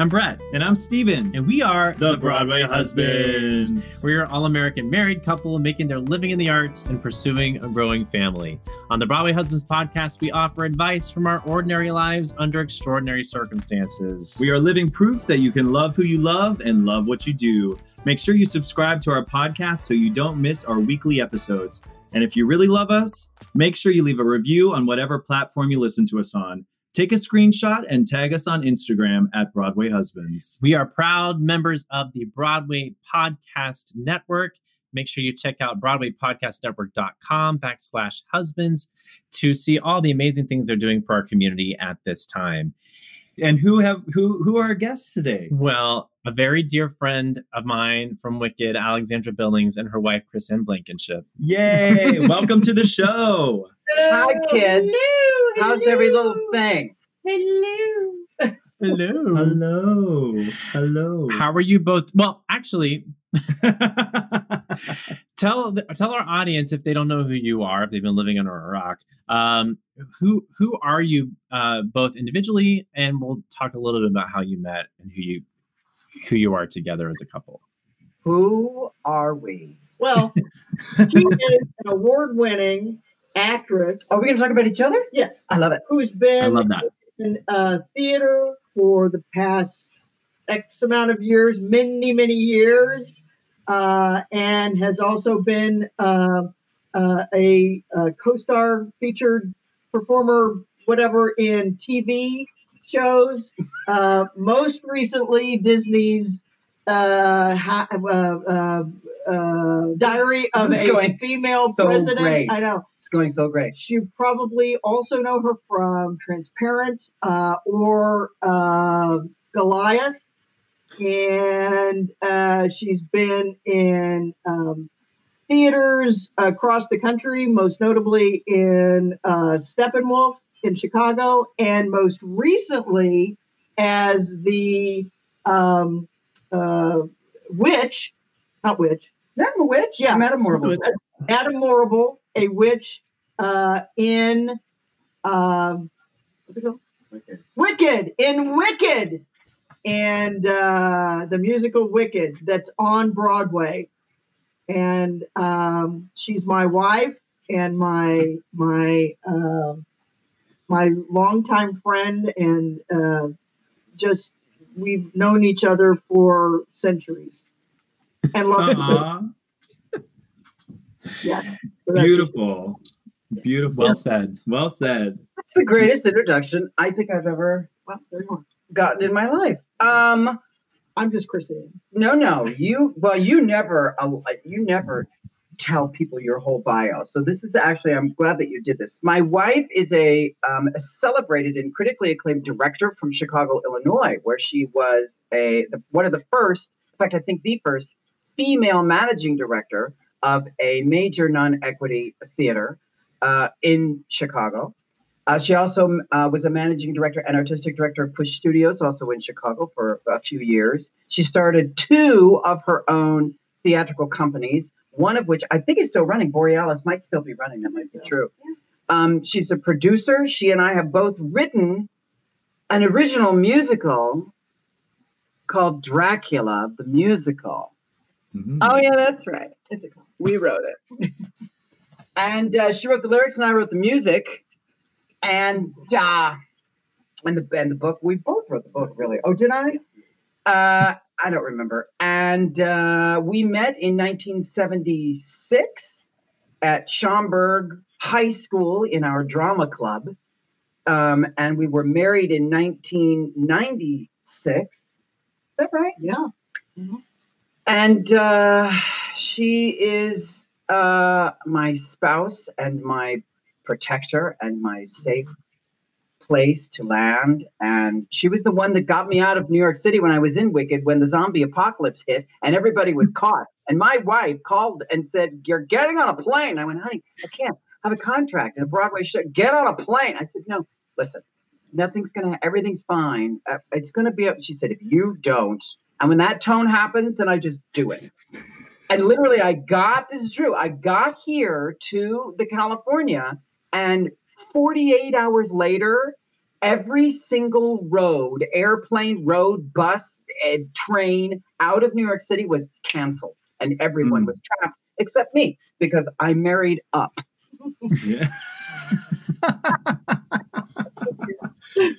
I'm Bret, And I'm Steven. and we are The Broadway Husbands. We're an all American married couple making their living in the arts and pursuing a growing family. On the Broadway Husbands podcast, we offer advice from our ordinary lives under extraordinary circumstances. We are living proof that you can love who you love and love what you do. Make sure you subscribe to our podcast so you don't miss our weekly episodes. And if you really love us, make sure you leave a review on whatever platform you listen to us on. Take a screenshot and tag us on Instagram at Broadway Husbands. We are proud members of the Broadway Podcast Network. Make sure you check out BroadwayPodcastNetwork.com backslash husbands to see all the amazing things they're doing for our community at this time. And who have who who are our guests today? Well, a very dear friend of mine from Wicked, Alexandra Billings, and her wife, Chrisanne Blankenship. Yay! Welcome to the show. Hi, kids. Hello, How's every little thing? Hello. Hello. Hello. Hello. How are you both? Well, actually, tell tell our audience if they don't know who you are, if they've been living under a rock. Um, who who are you uh, both individually, and we'll talk a little bit about how you met and who you who you are together as a couple. Who are we? Well, she is an award-winning actress. Are we going to talk about each other? yes, I love it. who's been I love that. in uh, theater for the past X amount of years, many, many years, uh, and has also been uh, uh, a, uh co-star, featured performer, whatever, in TV shows. Uh, most recently, Disney's uh, ha- uh, uh, uh, Diary of This is a going Female so President. great. I know. It's going so great. You probably also know her from Transparent uh, or uh, Goliath. And uh, she's been in um, theaters across the country, most notably in uh, Steppenwolf in Chicago, and most recently as the um, uh, witch, not witch, a witch. Yeah. Metamorpho. Morrible, a witch uh, in um, what's it called? Wicked. in Wicked, and uh, the musical Wicked that's on Broadway, and um, she's my wife and my my um my longtime friend, and uh, just we've known each other for centuries, and love. Aw, yeah, so beautiful. Beautiful. Well said. Well said. That's the greatest introduction I think I've ever Well, there you are. gotten in my life. Um, I'm just Chrisanne. no, no, you. Well, you never. Uh, you never tell people your whole bio. So this is actually. I'm glad that you did this. My wife is a, um, a celebrated and critically acclaimed director from Chicago, Illinois, where she was a the, one of the first. In fact, I think the first female managing director of a major non-equity theater uh, in Chicago. Uh, she also uh, was a managing director and artistic director of Push Studios, also in Chicago, for a few years. She started two of her own theatrical companies, one of which I think is still running. Borealis might still be running, that might be true. Um, she's a producer. She and I have both written an original musical called Dracula, the musical. Mhm. Oh, yeah, that's right. It's a We wrote it. and uh, she wrote the lyrics and I wrote the music. And uh and the and the book, we both wrote the book, really. Oh, did I? Uh I don't remember. And uh we met in 1976 at Schaumburg High School in our drama club. Um, and we were married in 1996. Is that right? yeah. And uh, she is uh, my spouse and my protector and my safe place to land. And she was the one that got me out of New York City when I was in Wicked when the zombie apocalypse hit and everybody was caught. And my wife called and said, You're getting on a plane. I went, Honey, I can't I have a contract in a Broadway show. Get on a plane. I said, No, listen, nothing's going to, everything's fine. Uh, it's going to be, up. she said, If you don't, and when that tone happens, then I just do it. And literally, I got this is true. I got here to the California, and 48 hours later, every single road, airplane, road, bus, eh, train out of New York City was canceled, and everyone Mm. was trapped except me because I married up. Yeah.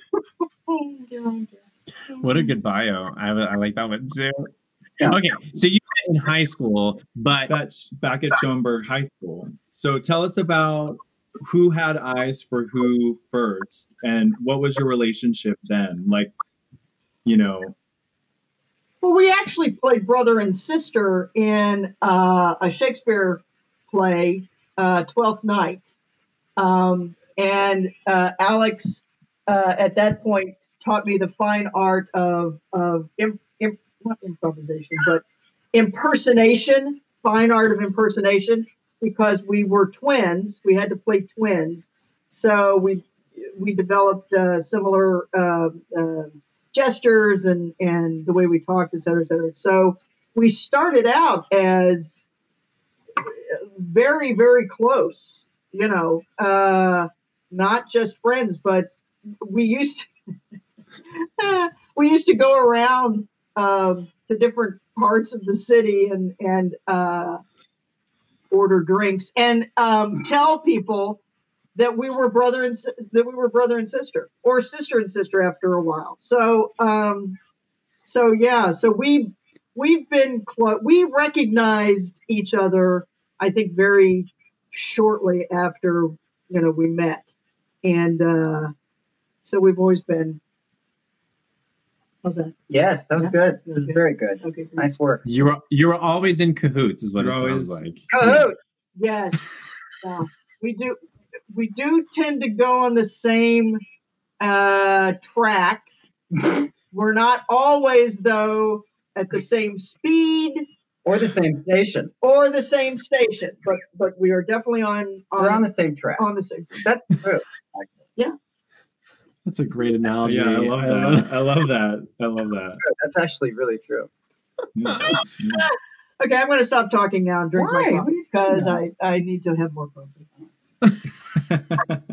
What a good bio. I, I like that one too. Yeah. Okay, so you met in high school, but That's back at Schaumburg High School. So tell us about who had eyes for who first and what was your relationship then? Like, you know, Well, we actually played brother and sister in uh, a Shakespeare play, uh, Twelfth Night, um, and uh, Alex uh, at that point taught me the fine art of of imp, imp, not improvisation, but impersonation, fine art of impersonation, because we were twins. We had to play twins, so we we developed uh, similar. Uh, uh, gestures and and the way we talked, et cetera, et cetera. So we started out as very, very close. You know, uh, not just friends, but we used to, we used to go around um, to different parts of the city and and uh, order drinks. And um, tell people that we were brother and that we were brother and sister or sister and sister after a while. So um so yeah so we we've been close we recognized each other i think very shortly after you know we met. And uh so we've always been how's that Yes, that was Yeah. good. It was Okay. very good. okay great. Nice work. you were you were always in cahoots, is what You're it sounds like. Cahoot. Yes, yeah. we do. We do tend to go on the same uh, track. We're not always, though, at the same speed Or the same station. or the same station, but but we are definitely on on, We're on the same track. on the same. That's true. That's a great analogy. yeah, I love that. I love that. I love that. That's actually really true. Okay, I'm going to stop talking now and drink Why? my coffee because now? I I need to have more coffee.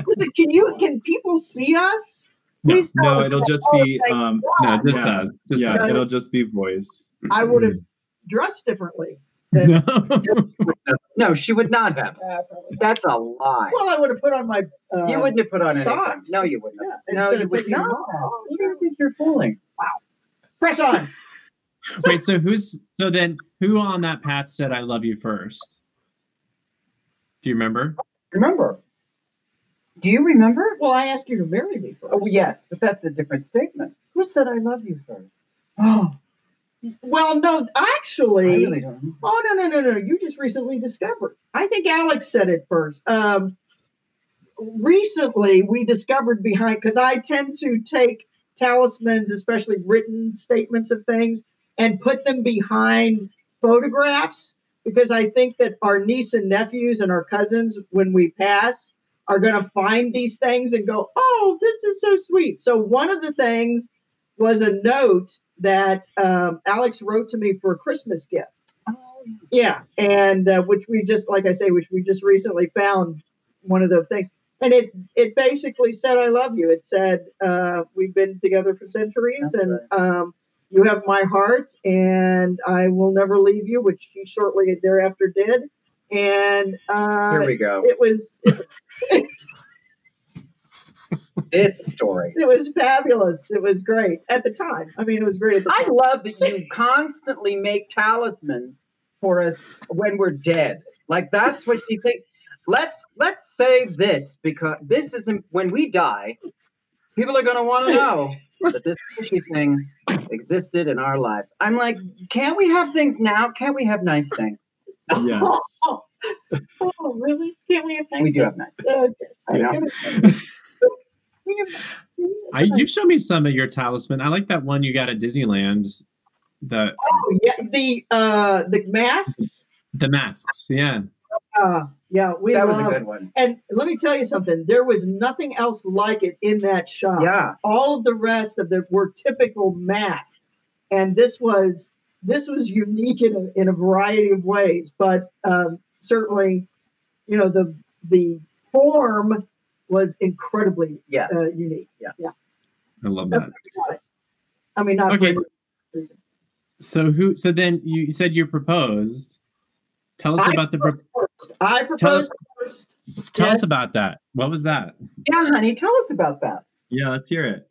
Listen, can you can people see us? No, Please tell no, us it'll just be um No, just Yeah. does. Just yeah, it'll just be voice. I would have dressed differently. Than- No. No, she would not have. That's a lie. Well, I would have put on my. Uh, you wouldn't have put on anything. socks. No, you wouldn't. have. Yeah, no, instead you of would taking them not. off. Who do you think you're fooling? Wow. Press on. Wait, so who's so then who on that path said I love you first? Do you remember? Remember? Do you remember? Well, I asked you to marry me first. Oh, yes, but that's a different statement. Who said I love you first? Oh. Well, no, I actually. really don't know. Oh no no no no! You just recently discovered. I think Alex said it first. Um, recently, we discovered behind because I tend to take talismans, especially written statements of things, and put them behind photographs because I think that our niece and nephews and our cousins, when we pass, are going to find these things and go, "Oh, this is so sweet." So one of the things was a note that um, Alex wrote to me for a Christmas gift. Yeah, and uh, which we just, like I say, which we just recently found one of the things, and it it basically said, "I love you." It said, uh, "We've been together for centuries, That's and um, you have my heart, and I will never leave you," which he shortly thereafter did, and uh, Here we go. it was it, This story. it was fabulous. It was great at the time. I mean, it was great at the I love that you constantly make talismans for us when we're dead. Like that's what you think. Let's let's save this because this isn't when we die. People are going to want to know that this fishy thing existed in our lives. I'm like, can't we have things now? Can't we have nice things? Yes. Oh, oh, really? Can't we have things? We do have nice. Okay. I know. We have- I you've shown me some of your talisman. I like that one you got at Disneyland. The Oh, yeah, the uh the masks. the masks. Yeah. Uh yeah, we That was a good one. And let me tell you something. There was nothing else like it in that shop. Yeah. All of the rest of them were typical masks, and this was this was unique in a, in a variety of ways, but um, certainly, you know, the the form was incredibly Yeah. uh, unique. I love that. I mean, not Okay. So who? So then you said you proposed. Tell us I about the. Pro- first. I proposed first. tell Yes. us about that. What was that? Yeah, honey, tell us about that. Yeah, let's hear it.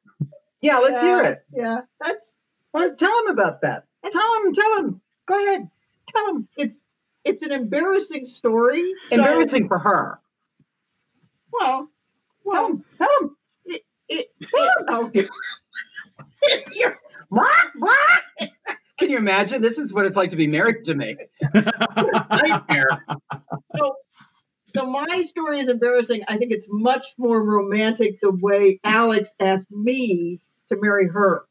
Yeah, let's hear it. Yeah, that's Well, tell him about that. Tell him, tell him. Go ahead. Tell him. it's it's an embarrassing story. so- Embarrassing for her. Well, Tell well, him. Tell him. it, it, okay. Oh, Can you imagine? This is what it's like to be married to me. Nightmare. so, so my story is embarrassing. I think it's much more romantic the way Alex asked me to marry her.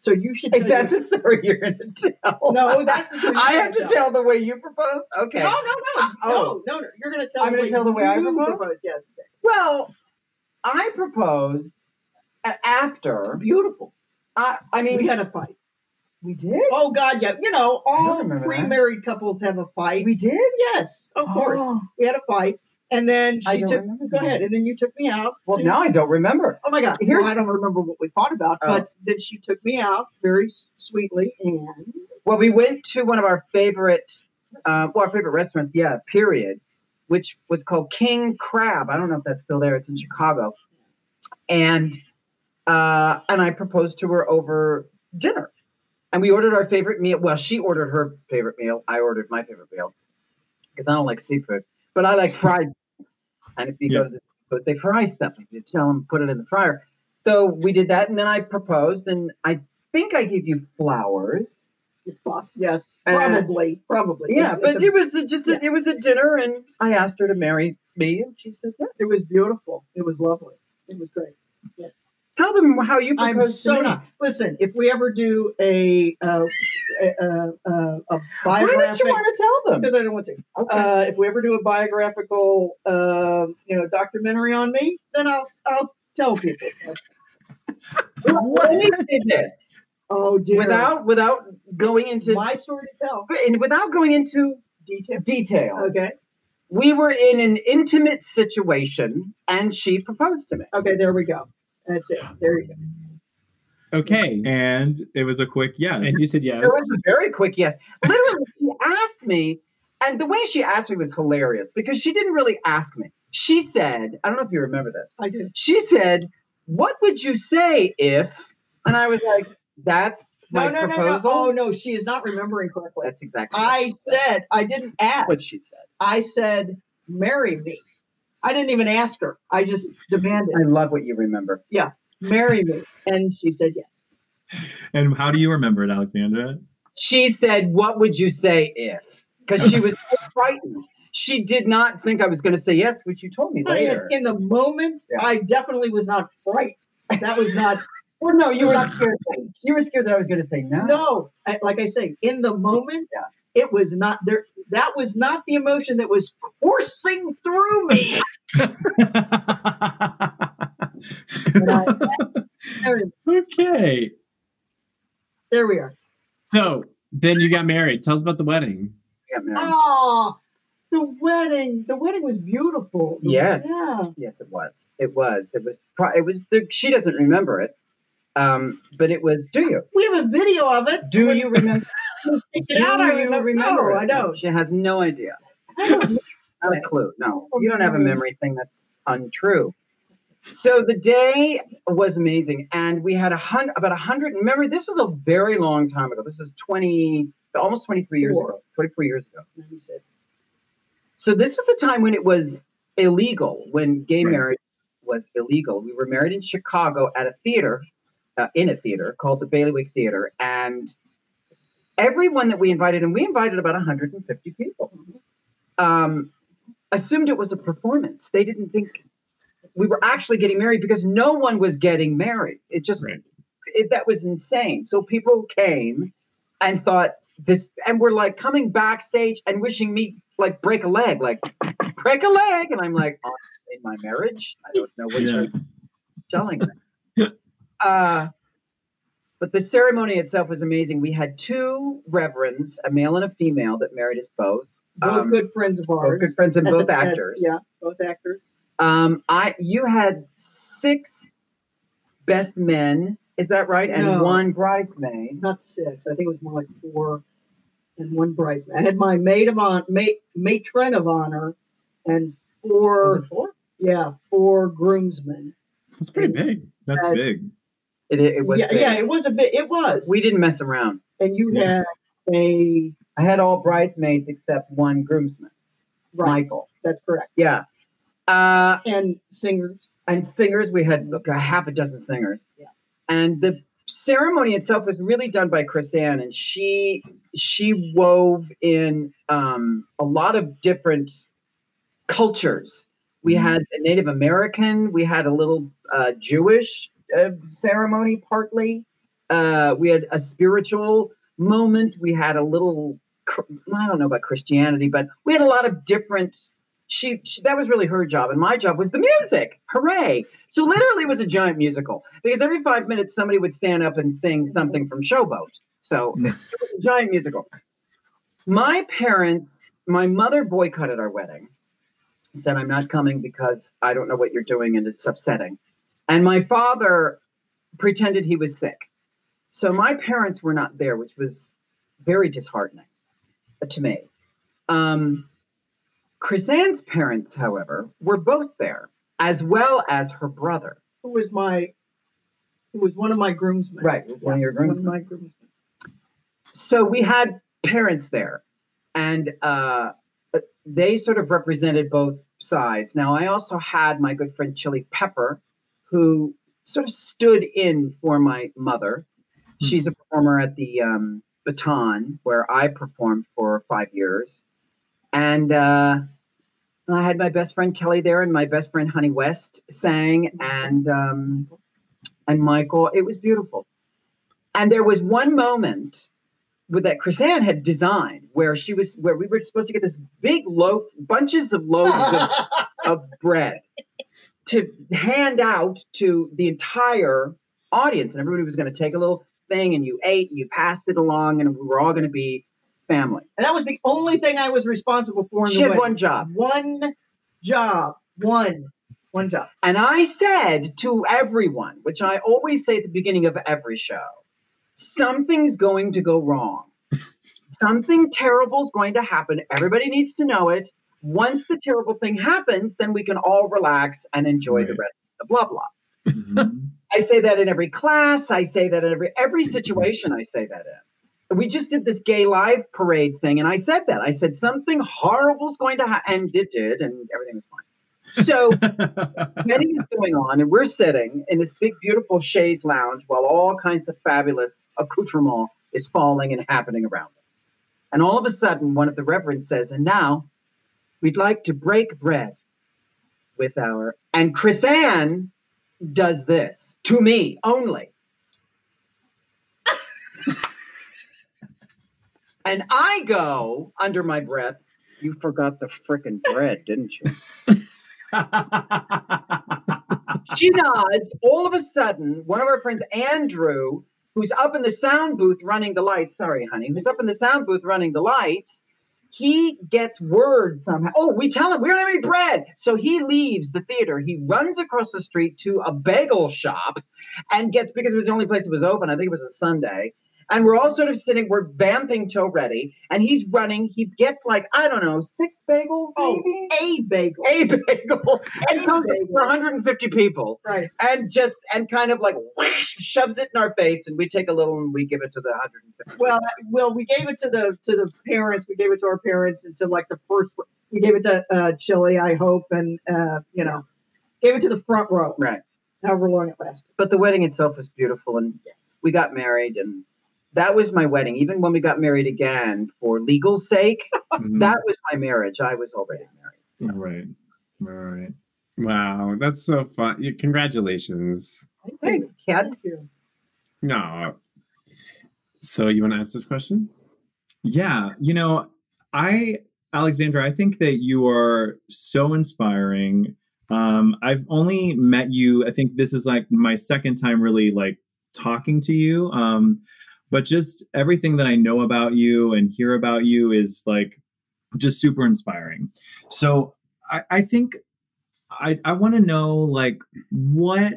So you should. Is tell that the story you're going to tell? No, that's the story I have to gonna tell the way you propose. Okay. No, no, no, Oh. no, no, no. You're going to tell. I'm gonna tell the way I you propose? Yes. Well, I proposed after. Beautiful. I, I mean, we had a fight. we did. Oh God, yeah. You know, all pre-married couples have a fight. We did. Yes, of course. Oh. We had a fight, and then she took. remember Go ahead, and then you took me out. Well, to- now I don't remember. Oh my God! Here's- Well, I don't remember what we fought about, Oh. but then she took me out very sweetly, and Well, we went to one of our favorite, uh, well, our favorite restaurants, yeah, period, which was called King Crab. I don't know if that's still there. It's in Chicago, and uh, and I proposed to her over dinner, and we ordered our favorite meal. Well, she ordered her favorite meal. I ordered my favorite meal because I don't like seafood, but I like fried. And if you go to the but they fry stuff, you tell them put it in the fryer. So we did that, and then I proposed, and I think I gave you flowers. It's possible. Yes, Uh, probably, probably. Yeah, It- but it, it was a- just a, yeah. it was a dinner, and I asked her to marry me, and she said, "Yeah." it was beautiful. It was lovely. It was great. Tell them how you proposed. I'm so not. Listen, if we ever do a uh, a, a, a, a Why don't you want to tell them? because I don't want to. Okay. Uh, if we ever do a biographical, uh, you know, documentary on me, then I'll I'll tell people. Let me say this Oh dear. without without going into my story to tell. and without going into Detail. detail. Okay. We were in an intimate situation, and she proposed to me. Okay. There we go. That's it. There you go. Okay. And it was a quick yes. And you said yes. It was a very quick yes. Literally, she asked me, and the way she asked me was hilarious because she didn't really ask me. She said, I don't know if you remember this. I do. She said, What would you say if? And I was like, That's No, my no, no, no. proposal. Oh no, she is not remembering correctly. That's exactly what I she said I didn't ask. what she said. I said marry me. I didn't even ask her. I just demanded I love what you remember. Yeah, marry me, and she said yes. And how do you remember it, Alexandra? She said, What would you say if? Because she was so frightened. She did not think I was going to say yes, which you told me later. in the moment, Yeah. I definitely was not frightened. That was not. Well, no, you were not scared. You were scared that I was going to say no. No, I, like I say, in the moment, it was not there. That was not the emotion that was coursing through me. I- Okay. there we are. So then you got married. Tell us about the wedding. Oh, the wedding. The wedding was beautiful. Yes. Yeah. Yes, it was. It was. It was. pro- It was. The, she doesn't remember it, um, but it was. Do you? We have a video of it. Do you remember? Take do out. I you remember. remember? No. I don't. She has no idea. I don't know. A clue. No, you don't have a memory thing. That's untrue. So the day was amazing, and we had a hundred, about a hundred. Remember, this was a very long time ago. This was twenty, almost twenty-three years Four. ago. Twenty-four years ago. 96. So this was the time when it was illegal, when gay Right. marriage was illegal. We were married in Chicago at a theater, uh, in a theater called the Bailiwick Theater, and everyone that we invited, and we invited about 150 people, um, assumed it was a performance. They didn't think we were actually getting married because no one was getting married. It just Right. it, that was insane. So people came and thought this, and were like coming backstage and wishing me like break a leg, like break a leg, and I'm like, oh, in my marriage, I don't know what Yeah. you're telling me. Uh, but the ceremony itself was amazing. We had two reverends, a male and a female, that married us both. Both Um, good friends of ours. Both ours. good friends and both actors. yeah, both actors. Um, I you had six best men, is that right? And No. one bridesmaid. Not six. I think it was more like four and one bridesmaid. I had my maid of honor, ma- matron of honor, and Was four. it four? Yeah, four groomsmen. That's pretty big. That's big. It, it was. yeah, big. yeah, it was a bit. It was. We didn't mess around. and you Yeah. had a I had all bridesmaids except one groomsman, right. Michael. That's correct. Yeah. Uh, And singers. and singers, we had like, a half a dozen singers. Yeah. And the ceremony itself was really done by Chrisanne, and she she wove in um, a lot of different cultures. We Mm-hmm. had a Native American, we had a little uh, Jewish uh, ceremony, partly. Uh, we had a spiritual moment. We had a little, I don't know about Christianity, but we had a lot of different. She, she that was really her job, and my job was the music. Hooray! So literally, it was a giant musical because every five minutes somebody would stand up and sing something from Showboat. So it was a giant musical. My parents, my mother boycotted our wedding and said, I'm not coming because I don't know what you're doing and it's upsetting. And my father pretended he was sick. So my parents were not there, which was very disheartening to me. Um, Chrisanne's parents, however, were both there, as well as her brother. Who was my? Who was one of my groomsmen? Right, one of your groomsmen. One of my groomsmen. so we had parents there and uh, they sort of represented both sides now i also had my good friend chili pepper who sort of stood in for my mother. She's a performer at the um, baton where i performed for five years. And uh, i had my best friend kelly there and my best friend honey west sang and um, and michael. It was beautiful. And there was one moment with that Chrisanne had designed where she was where we were supposed to get this big loaf, bunches of loaves of, of bread to hand out to the entire audience, and everybody was going to take a little thing, and you ate, and you passed it along, and we were all going to be family. and that was the only thing I was responsible for in She the had wedding. one job, One job. One. One job. and I said to everyone, which I always say at the beginning of every show, something's going to go wrong. Something terrible is going to happen. Everybody needs to know it. Once the terrible thing happens, then we can all relax and enjoy the rest of the blah blah. Mhm. I say that in every class. I say that in every every situation. I say that in. We just did this gay live parade thing, and I said that. I said something horrible is going to happen, and it did, and everything was fine. So wedding is going on, and we're sitting in this big, beautiful chaise lounge while all kinds of fabulous accoutrement is falling and happening around us. And all of a sudden, one of the reverends says, "And now, we'd like to break bread with our." And Chrisanne does this to me only. and I go under my breath, "You forgot the frickin' bread, didn't you?" she nods. All of a sudden, one of our friends, Andrew, who's up in the sound booth running the lights, sorry, honey, who's up in the sound booth running the lights, he gets word somehow. Oh, we tell him we don't have any bread. So he leaves the theater. He runs across the street to a bagel shop and gets, because it was the only place that was open, I think it was a Sunday. And we're all sort of sitting, we're vamping till ready. And he's running. He gets like, I don't know, six bagels, Oh, maybe? a bagel. A bagel. And comes bagel. for 150 people Right. and just and kind of like whoosh, shoves it in our face and we take a little and we give it to the 150 Well, well, we gave it to the to the parents. We gave it to our parents and to like the first. We gave it to uh, Chili, I hope, and uh, you know, gave it to the front row. right However long it lasted. but the wedding itself was beautiful and we got married and that was my wedding even when we got married again for legal sake Mhm. that was my marriage i was already married so. right. Right. wow, that's so fun. Congratulations. thanks kat Thank you. No. So you want to ask this question? Yeah, you know, I Alexandra, I think that you are so inspiring. Um, I've only met you. I think this is like my second time really like talking to you. Um, but just everything that I know about you and hear about you is like just super inspiring. So I, I think I, I want to know like what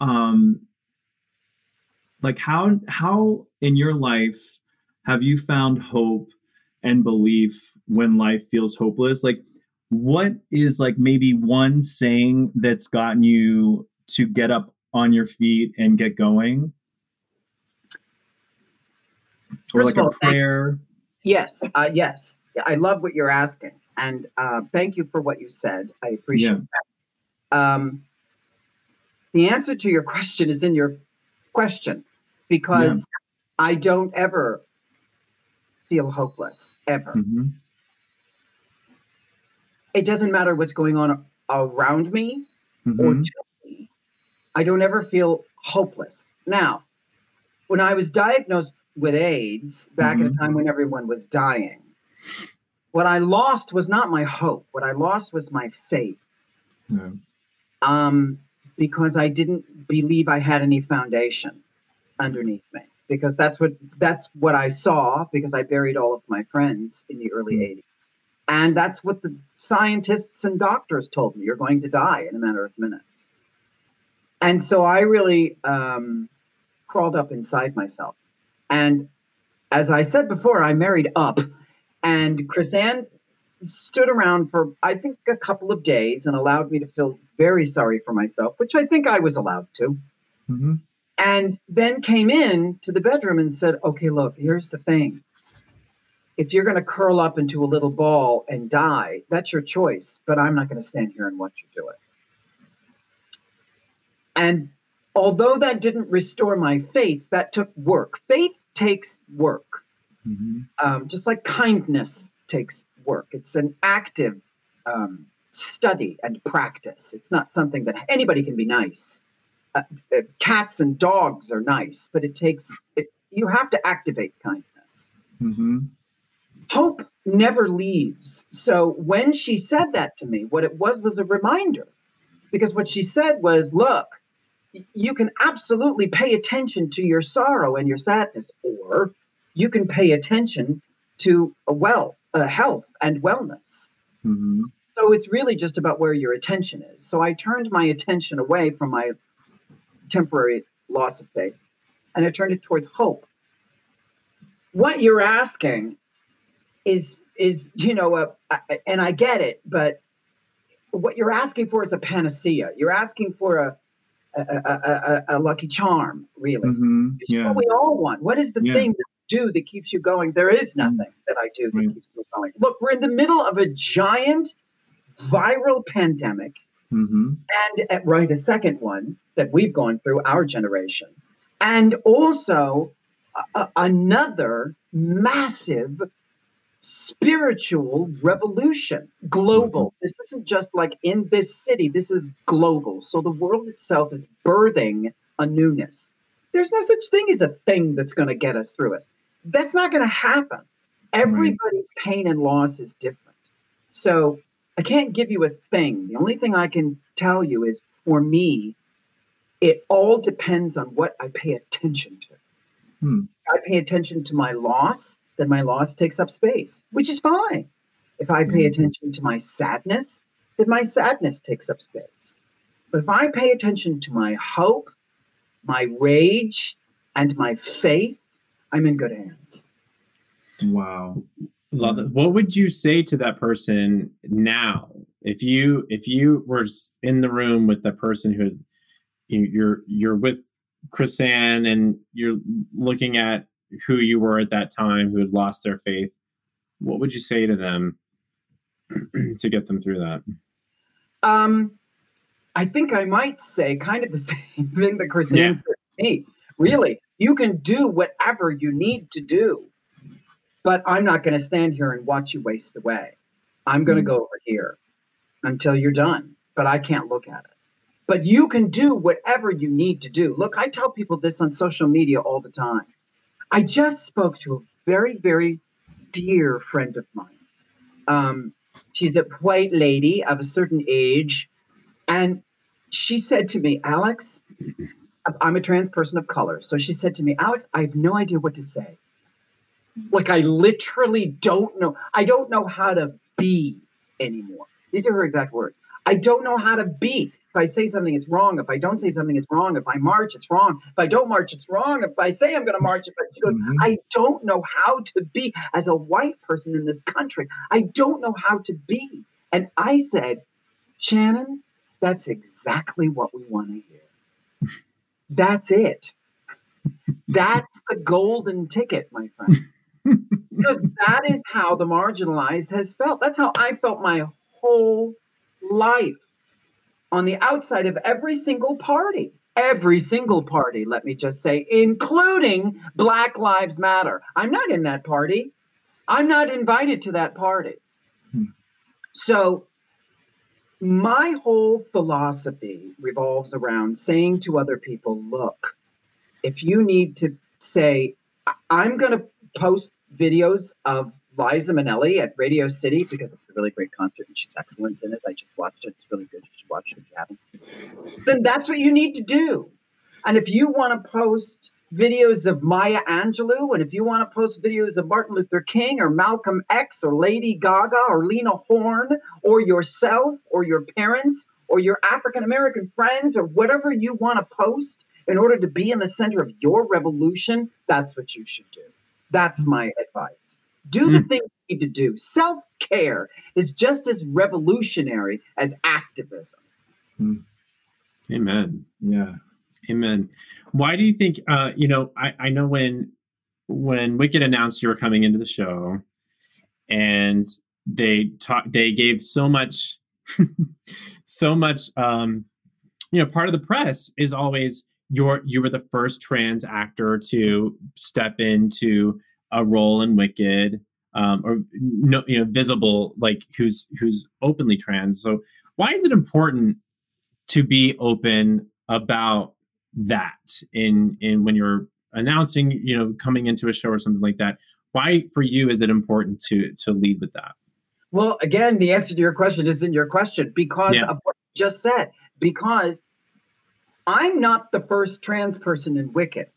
um like how how in your life have you found hope and belief when life feels hopeless like what is like maybe one saying that's gotten you to get up on your feet and get going or like of a prayer Yes, uh, yes. I love what you're asking, and uh, thank you for what you said. I appreciate that. Um, the answer to your question is in your question, because I don't ever feel hopeless ever. Mhm. It doesn't matter what's going on around me or Mhm. to me. I don't ever feel hopeless. Now, when I was diagnosed with AIDS back at a time when everyone was dying, what I lost was not my hope. What I lost was my faith. Yeah. Um, because I didn't believe I had any foundation underneath me. Because that's what that's what I saw because I buried all of my friends in the early Mm. 80s. And that's what the scientists and doctors told me. You're going to die in a matter of minutes. And so I really um, crawled up inside myself. And as I said before, I married up. And Chrisanne stood around for, I think, a couple of days and allowed me to feel very sorry for myself, which I think I was allowed to. Mhm. And then came in to the bedroom and said, okay, look, here's the thing. If you're going to curl up into a little ball and die, that's your choice, but I'm not going to stand here and watch you do it. And although that didn't restore my faith, that took work. Faith takes work, Mhm. um, just like kindness takes work. It's an active um, study and practice. It's not something that anybody can be nice. Uh, uh, cats and dogs are nice, but it takes, it, you have to activate kindness Mhm. hope never leaves. So when she said that to me, what it was was a reminder. Because what she said was, look, you can absolutely pay attention to your sorrow and your sadness, or you can pay attention to a well, uh, health and wellness. Mhm. So it's really just about where your attention is. So I turned my attention away from my temporary loss of faith and I turned it towards hope. What you're asking is is you know a, a- and I get it, but what you're asking for is a panacea. You're asking for a a, a, a, a lucky charm, really. Mhm. It's Yeah. what we all want. What is the Yeah. thing that you do that keeps you going? There is nothing that I do that Right. keeps me going. Look, we're in the middle of a giant viral pandemic, Mhm. and at right a second one that we've gone through our generation, and also a- a- another massive spiritual revolution global. This isn't just like in this city this is global. So the world itself is birthing a newness. There's no such thing as a thing that's going to get us through it. That's not going to happen everybody's pain and loss is different. So i can't give you a thing. The only thing i can tell you is for me it all depends on what i pay attention to. Hmm. I pay attention to my loss, then my loss takes up space, which is fine. If I pay Mhm. attention to my sadness, then my sadness takes up space. But if I pay attention to my hope, my rage, and my faith, I'm in good hands. Wow. Love it. What would you say to that person now? If you if you were in the room with the person who you- you're you're with Chrisanne and you're looking at who you were at that time who had lost their faith, what would you say to them to get them through that? Um, I think I might say kind of the same thing that Chris Yeah. Said to me. Really, you can do whatever you need to do, but I'm not going to stand here and watch you waste away. I'm going to Mm. go over here until you're done, but I can't look at it. But you can do whatever you need to do. Look, I tell people this on social media all the time. I just spoke to a very, very dear friend of mine. Um, she's a white lady of a certain age. And she said to me, Alex, I'm a trans person of color. So she said to me, Alex, I have no idea what to say. Like I literally don't know. I don't know how to be anymore. These are her exact words. I don't know how to be. If I say something, it's wrong. If I don't say something, it's wrong. If I march, it's wrong. If I don't march, it's wrong. If I say I'm going to march, but she goes, Mhm. I don't know how to be as a white person in this country. I don't know how to be. And I said, Shannon, that's exactly what we want to hear. That's it. That's the golden ticket, my friend. because that is how the marginalized has felt. That's how I felt my whole life on the outside of every single party. Every single party, let me just say, including Black Lives Matter. I'm not in that party. I'm not invited to that party. Hmm. So, my whole philosophy revolves around saying to other people, look, if you need to say, I'm going to post videos of Liza Minnelli at Radio City because it's a really great concert and she's excellent in it. I just watched it. It's really good. You should watch it if you haven't. Then that's what you need to do. And if you want to post videos of Maya Angelou, and if you want to post videos of Martin Luther King or Malcolm X or Lady Gaga or Lena Horne or yourself or your parents or your African American friends or whatever you want to post in order to be in the center of your revolution, that's what you should do. That's my advice. Do the things you need to do. Self care is just as revolutionary as activism. Amen. Yeah. Amen. Why do you think? Uh, you know, I, I know when when Wicked announced you were coming into the show, and they taught, they gave so much, so much. Um, you know, part of the press is always your you were the first trans actor to step into a role in Wicked, um, or no, you know, visible like who's who's openly trans. So why is it important to be open about that in in when you're announcing you know coming into a show or something like that why for you is it important to to lead with that Well, again, the answer to your question is in your question because Yeah. of what you just said. Because I'm not the first trans person in Wicked.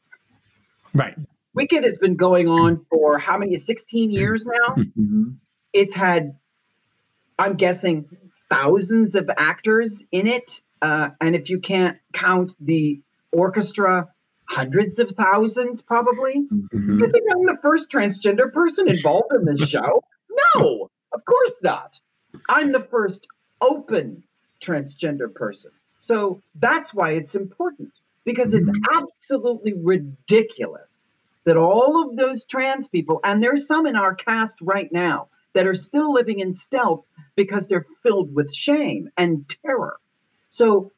right Wicked has been going on for how many? 16 years now. hmm It's had, I'm guessing, thousands of actors in it. Uh, and if you can't count the orchestra, hundreds of thousands probably. Mhm. You think I'm the first transgender person involved in this show? No, of course not. I'm the first open transgender person. So that's why it's important because it's absolutely ridiculous that all of those trans people, and there's some in our cast right now that are still living in stealth because they're filled with shame and terror. So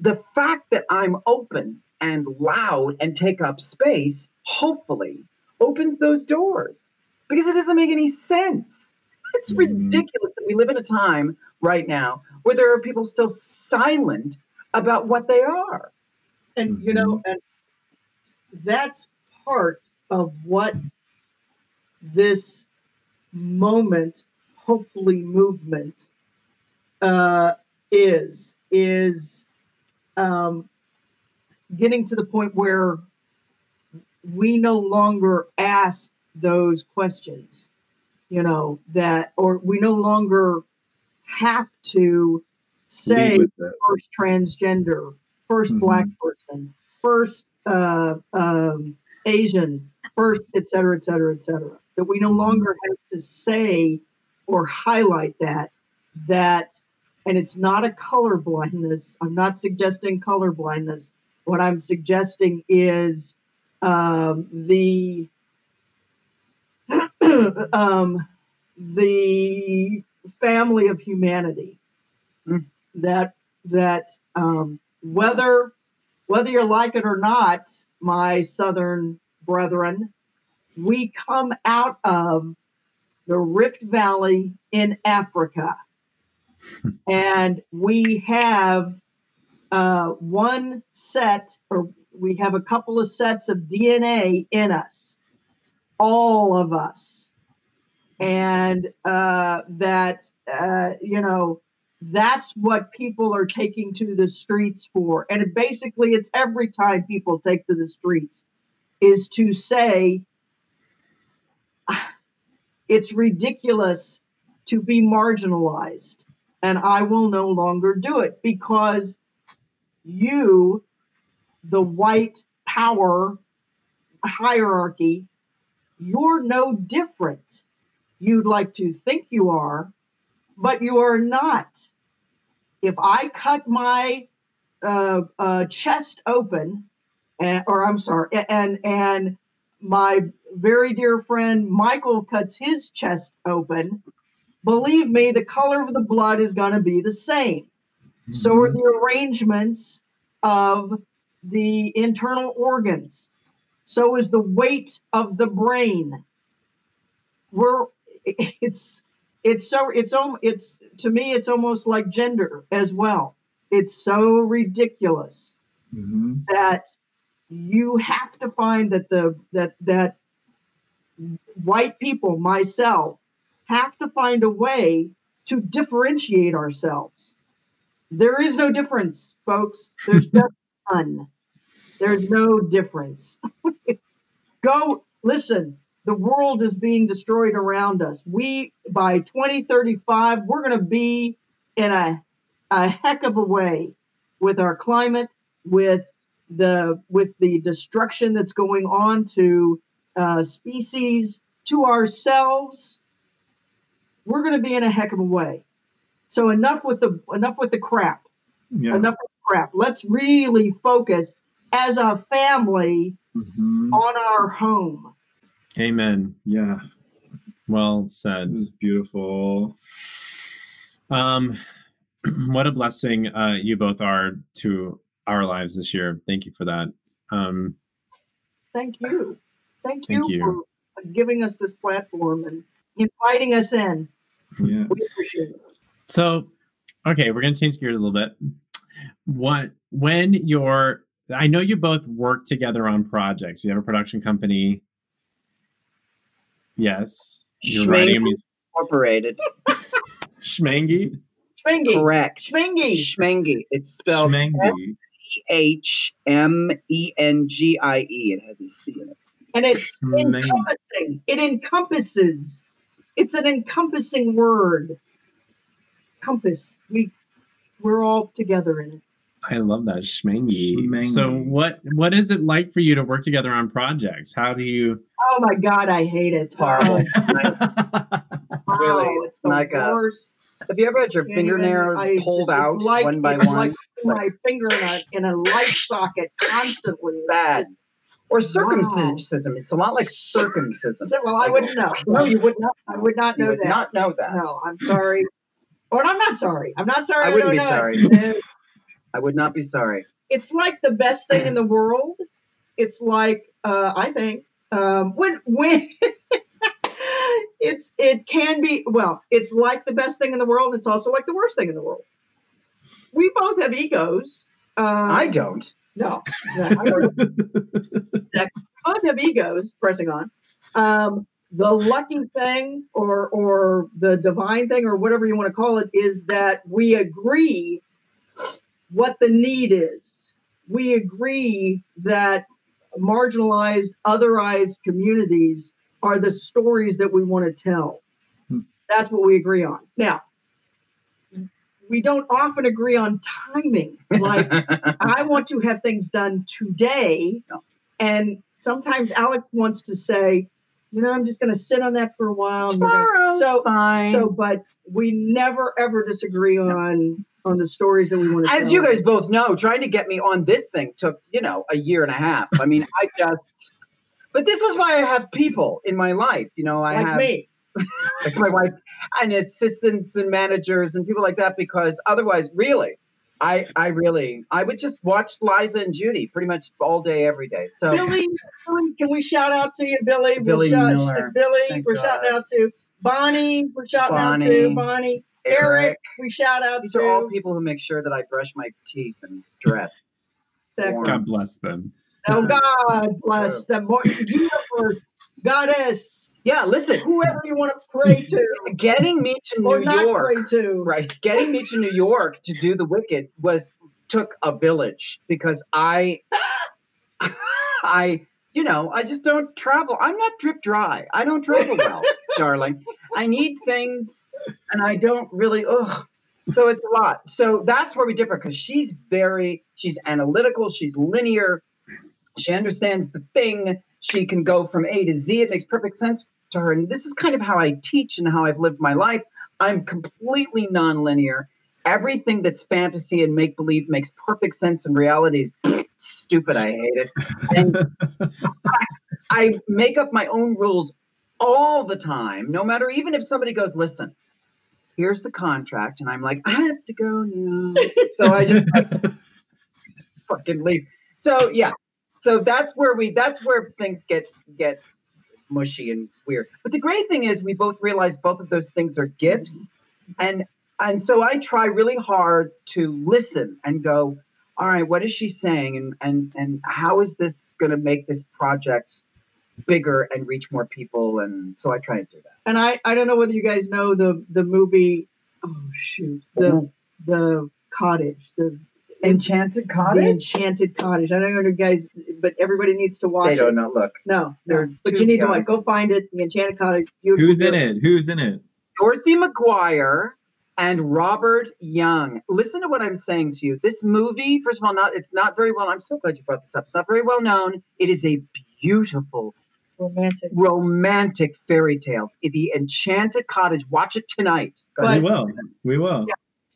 the fact that I'm open and loud and take up space, hopefully, opens those doors because it doesn't make any sense. It's Mhm. ridiculous that we live in a time right now where there are people still silent about what they are. and you know and that's part of what this moment hopefully movement uh, is is um, getting to the point where we no longer ask those questions you know that or we no longer have to say Lead with it. first transgender, 1st Mhm. black person, first uh, um, Asian, first, et cetera, et cetera, et cetera. That we no longer have to say or highlight that, that, and it's not a color blindness. I'm not suggesting color blindness. What I'm suggesting is um, the um, the family of humanity Mm. that that um, whether whether you like it or not, my southern brethren, we come out of the Rift Valley in Africa, and we have uh, one set, or we have a couple of sets of DNA in us, all of us, and uh, that uh, you know that's what people are taking to the streets for. And it basically, it's every time people take to the streets is to say "Ah, it's ridiculous to be marginalized. And I will no longer do it because you, the white power hierarchy, you're no different. You'd like to think you are, but you are not. If I cut my uh, uh, chest open, and, or I'm sorry, and and my very dear friend Michael cuts his chest open, believe me, the color of the blood is going to be the same. So are the arrangements of the internal organs. So is the weight of the brain. We're it's it's so it's it's to me it's almost like gender as well. It's so ridiculous Mhm. that you have to find that the that that white people myself have to find a way to differentiate ourselves there is no difference folks there's just none there's no difference go listen the world is being destroyed around us. We by 2035 we're going to be in a, a heck of a way with our climate with the with the destruction that's going on to uh, species to ourselves. We're going to be in a heck of a way. So enough with the enough with the crap. Yeah. enough with the crap. Let's really focus as a family Mhm. on our home Amen. Yeah. Well said. This is beautiful. Um, what a blessing uh, you both are to our lives this year. Thank you for that. Um, thank you thank you, Thank you. for giving us this platform and inviting us in Yeah. we appreciate it so, okay, we're gonna change gears a little bit. What when you're I know you both work together on projects. You have a production company. Yes. You're writing a Schmangy music. Incorporated. Schmangy. Schmingy. Correct. Schmingy. Schmengie. It's spelled Schmengie. H M E N G I E. It has a C in it. and it's Schmengie. encompassing. It encompasses. It's an encompassing word. Compass. We we're all together in it. I love that Schmangy. Schmangy. So what what is it like for you to work together on projects? How do you Oh my God, I hate it. Horrible. Oh, wow, Really, it's the like a- worst. Have you ever had your Can't even- I pulled just- out like, one by it's one? Like my finger in a in a light socket constantly. It's Bad. or circumcision. It's a lot like circumcision. well, I wouldn't know. No, you would not. I would not You know would that. not know that. No, I'm sorry. Or I'm not sorry. I'm not sorry. I I, wouldn't don't be know sorry. I would not be sorry. It's like the best thing in the world. It's like uh, I think um, when when it's it can be well. It's like the best thing in the world. It's also like the worst thing in the world. We both have egos. Um, I don't. No, no, I don't. both have egos. Pressing on. Um, the lucky thing, or or the divine thing, or whatever you want to call it, is that we agree what the need is. We agree that marginalized, otherized communities are the stories that we want to tell. Hmm. That's what we agree on. Now, we don't often agree on timing. Like I want to have things done today. And sometimes Alex wants to say, you know, I'm just going to sit on that for a while. Tomorrow's So, fine. so, but we never ever disagree on on the stories that we want to. As tell. you guys both know, trying to get me on this thing took, you know, a year and a half. I mean, I just, but this is why I have people in my life. You know, I like have me, like my wife and assistants and managers and people like that because otherwise, really, I, I really, I would just watch Liza and Judy pretty much all day, every day. So Billy, Billy, can we shout out to you, Billy? We'll Billy shout, Miller. Billy, Thank we're God. shouting out to Bonnie. We're shouting out to Bonnie. Bonnie. Eric, we shout out these to. are all people who make sure that I brush my teeth and dress. God bless them. Oh God bless them. More universe, goddess, Yeah, listen, whoever you want to pray to getting me to or New not York, pray to. right? Getting me to New York to do the Wicked was took a village because I, I, you know, I just don't travel. I'm not drip dry. I don't travel well, darling. I need things, and I don't really. Ugh. So it's a lot. So that's where we differ because she's very, she's analytical, she's linear, she understands the thing. She can go from A to Z. It makes perfect sense to her. And this is kind of how I teach and how I've lived my life. I'm completely nonlinear. Everything that's fantasy and make believe makes perfect sense in reality is stupid. I hate it. And I, I make up my own rules all the time, no matter even if somebody goes, listen, here's the contract. And I'm like, I have to go now. So I just like, fucking leave. So yeah. So that's where we that's where things get get mushy and weird. But the great thing is we both realize both of those things are gifts. And and so I try really hard to listen and go, all right, what is she saying? And and and how is this gonna make this project bigger and reach more people? And so I try to do that. And I, I don't know whether you guys know the the movie. Oh shoot, the mm-hmm. the cottage, the Enchanted Cottage. the Cottage? enchanted cottage. I don't know you guys, but everybody needs to watch They don't know. Look. No, They're no. But you need to young. watch. Go find it. The Enchanted Cottage. Beautiful, Who's in it? Who's in it? Dorothy McGuire and Robert Young. Listen to what I'm saying to you. This movie, first of all, not it's not very well. I'm so glad you brought this up. It's not very well known. It is a beautiful, Romantic. romantic fairy tale. The Enchanted Cottage. Watch it tonight. But- we will. We will.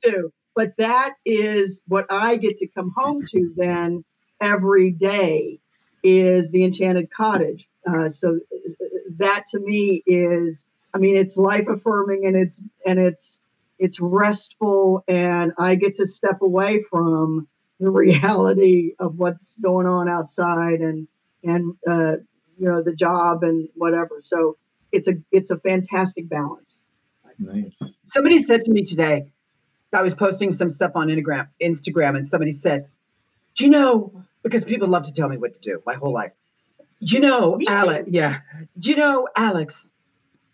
too. But that is what I get to come home to then every day is the Enchanted Cottage. Uh, so uh, that to me is, I mean, it's life affirming and it's and it's it's restful, and I get to step away from the reality of what's going on outside and and uh, you know the job and whatever. So it's a it's a fantastic balance. Nice. Somebody said to me today, I was posting some stuff on Instagram, Instagram, and somebody said, "Do you know?" Because people love to tell me what to do my whole life. Do you know, Alex? Yeah. Do you know, Alex?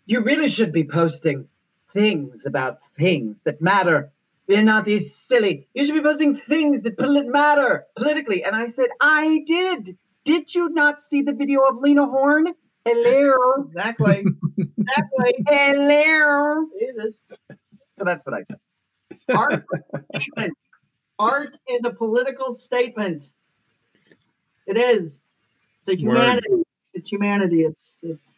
You really should be posting things about things that matter. They're not these silly. You should be posting things that polit- matter politically. And I said, I did. Did you not see the video of Lena Horne? Hello. Exactly. exactly. Hello. Jesus. So that's what I did. Art statement. Art is a political statement. It is. It's a Word. humanity. It's humanity. It's it's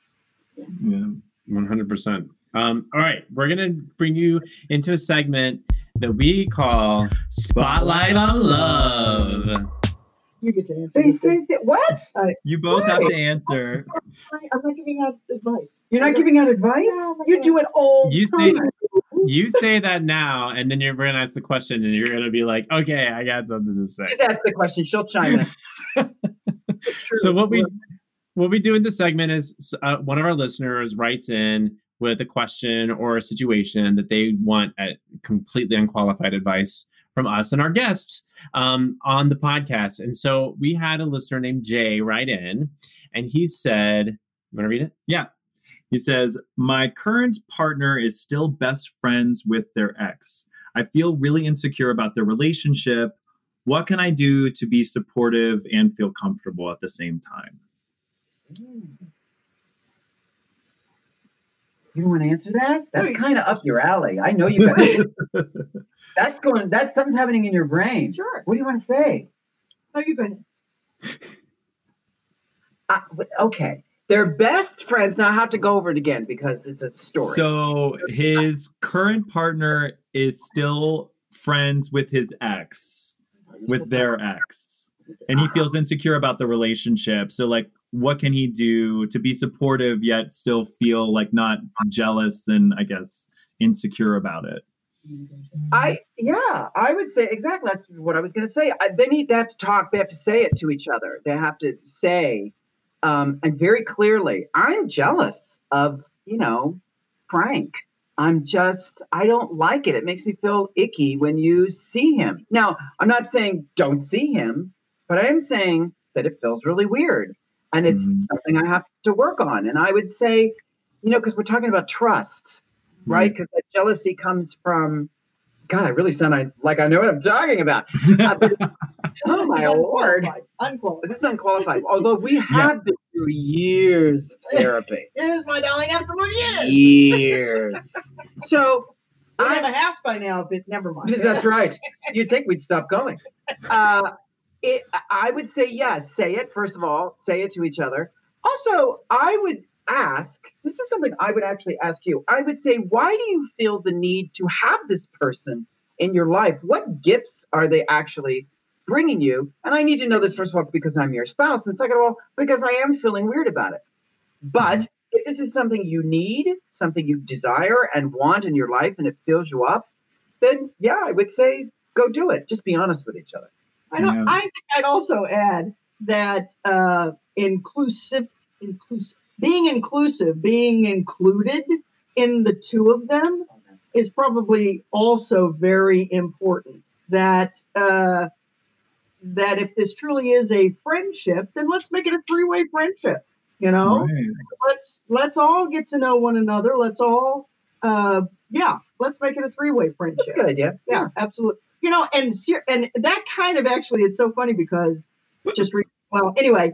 Yeah. One hundred percent. Um, all right, we're gonna bring you into a segment that we call Spotlight on Love. You get to answer. They this. say that, what? You both have to answer. I'm not giving out advice. You're not giving out advice? No, You do it all You the say- You say that now, and then you're gonna ask the question, and you're gonna be like, "Okay, I got something to say." Just ask the question. She'll chime in. So what we what we do in this segment is uh, one of our listeners writes in with a question or a situation that they want at completely unqualified advice from us and our guests um, on the podcast. And so we had a listener named Jay write in, and he said, "You want to read it?" Yeah. He says, My current partner is still best friends with their ex. I feel really insecure about their relationship. What can I do to be supportive and feel comfortable at the same time? Do you want to answer that? That's kind of up your alley. I know you got That's going, that's something's happening in your brain. Sure. What do you want to say? How you been? Uh, okay. They're best friends. Now I have to go over it again because it's a story. So his current partner is still friends with his ex, with their ex, and he feels insecure about the relationship. So, like, what can he do to be supportive yet still feel like not jealous and I guess insecure about it? I yeah, I would say exactly that's what I was going to say. I, they need to have to talk. They have to say it to each other. They have to say, um, and very clearly, I'm jealous of you know Frank. I'm just I don't like it. It makes me feel icky when you see him. Now I'm not saying don't see him, but I am saying that it feels really weird. and it's Mhm. something I have to work on. And I would say, you know, because we're talking about trust, right? Because that jealousy comes from. God, I really sound like- like I know what I'm talking about. Uh, oh my lord! unqualified, Unqualified. This is unqualified. Although we have been through years of therapy, It is my darling, absolute yes. years. So I have a half by now, but never mind. That's right. You'd think we'd stop going. Uh, it, I would say yes. Say it first of all. Say it to each other. Also, I would ask. This is something I would actually ask you. I would say, why do you feel the need to have this person in your life? What gifts are they actually bringing you? And I need to know this first of all because I'm your spouse, and second of all because I am feeling weird about it. But if this is something you need, something you desire and want in your life, and it fills you up, then yeah, I would say go do it. Just be honest with each other. I don't. Yeah. I think I'd also add that uh, inclusive, inclusive, being inclusive, being included in the two of them is probably also very important. That uh, that if this truly is a friendship, then let's make it a three-way friendship. You know, Right. let's let's all get to know one another. Let's all, uh, yeah, let's make it a three-way friendship That's a good idea. yeah, absolutely. You know, and ser- and that kind of actually, it's so funny because just re- well, anyway,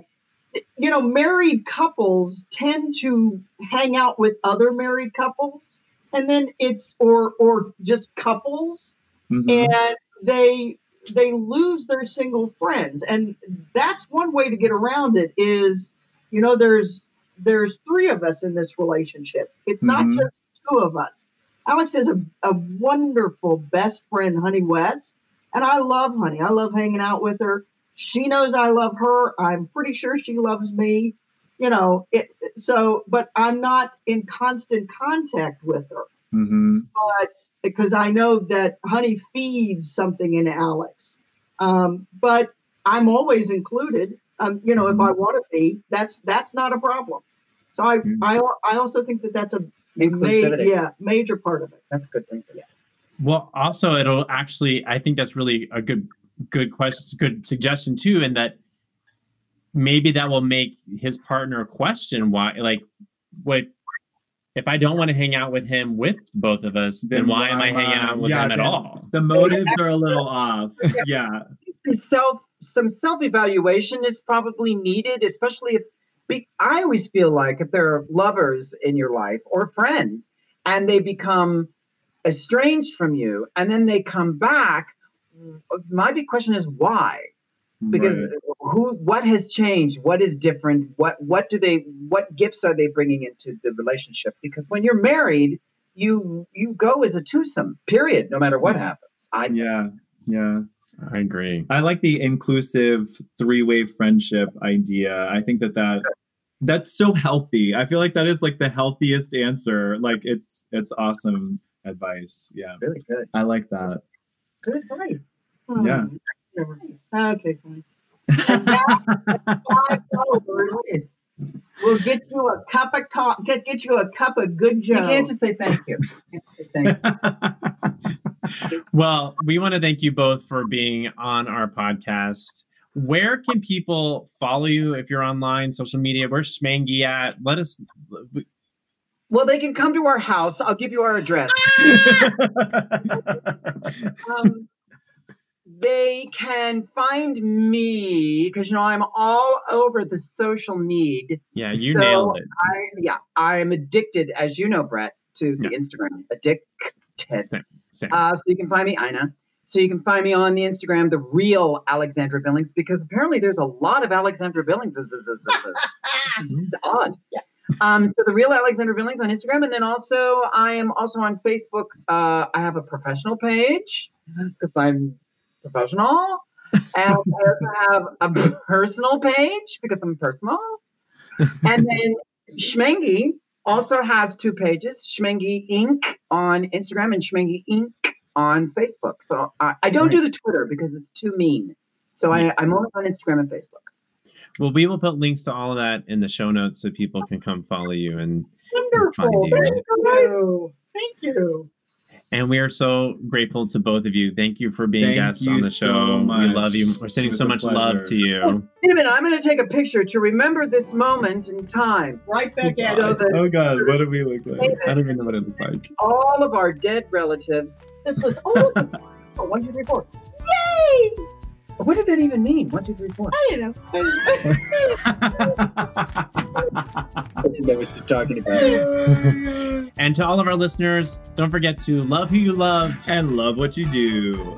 you know, married couples tend to hang out with other married couples, and then it's or or just couples, Mhm. and they they lose their single friends, and that's one way to get around it. Is you know, there's there's three of us in this relationship. It's not Mhm. just two of us. Alex is a, a wonderful best friend, Honey West, and I love Honey. I love hanging out with her. She knows I love her. I'm pretty sure she loves me. You know, it, so, but I'm not in constant contact with her. Mhm. But because I know that Honey feeds something in Alex, um, but I'm always included. Um, you know, if I want to be, that's that's not a problem. So I Mm. I, I also think that that's a ma- yeah major part of it. That's a good thing. Yeah. Well, also it'll actually I think that's really a good good question good suggestion too and that maybe that will make his partner question why like what if I don't want to hang out with him with both of us, then, Then why am I why- hanging out with yeah, him at all? The motives are a little off. Yeah. Some self some self evaluation is probably needed, especially if be, I always feel like if there are lovers in your life or friends and they become estranged from you and then they come back, my big question is why? because Right. who what has changed what is different what what do they what gifts are they bringing into the relationship because when you're married you you go as a twosome period no matter what happens i Yeah. Yeah. I agree. I like the inclusive three-way friendship idea. I think that that that's so healthy. I feel like that is like the healthiest answer. Like it's it's awesome advice. Yeah. really good I like that. good advice Yeah. Hmm. Okay, fine. Five dollars will get you a cup of co- get get you a cup of good joe. you Joe. can't just say thank you You can't just say thank you. well, we want to thank you both for being on our podcast. Where can people follow you if you're online, social media? Where's Schmangy at? Let us. well they can come to our house i'll give you our address um, they can find me because you know i'm all over the social need yeah, you So, nailed it. I yeah, I'm addicted, as you know, Bret, to the Instagram. Addicted. Same. Uh, so you can find me, Ina. So you can find me on the Instagram, the real Alexandra Billings, because apparently there's a lot of Alexandra Billings. Which is odd. Yeah. Um, so the real Alexandra Billings on Instagram, and then also I am also on Facebook. Uh, I have a professional page because I'm professional, and I also have a personal page because I'm personal. And then Schmengie also has two pages, Schmengie Inc. on Instagram and Schmengie Inc. on Facebook. So I, I don't do the Twitter because it's too mean. So I, I'm only on Instagram and Facebook. Well, we will put links to all of that in the show notes so people can come follow you and Wonderful. Find you. Thank you. Thank you. And we are so grateful to both of you. Thank you for being Thank guests you on the so show. we much. love you. We're sending so a much love to you. Wait a minute, I'm going to take a picture to remember this moment in time. Right back at So that Oh God, what do we look like? I don't even know what it looks like. all of our dead relatives. This was oh, that's, one, two, three, four. Yay! What did that even mean? One, two, three, four. I don't know. What did I was just talking about? and to all of our listeners, don't forget to love who you love. and love what you do.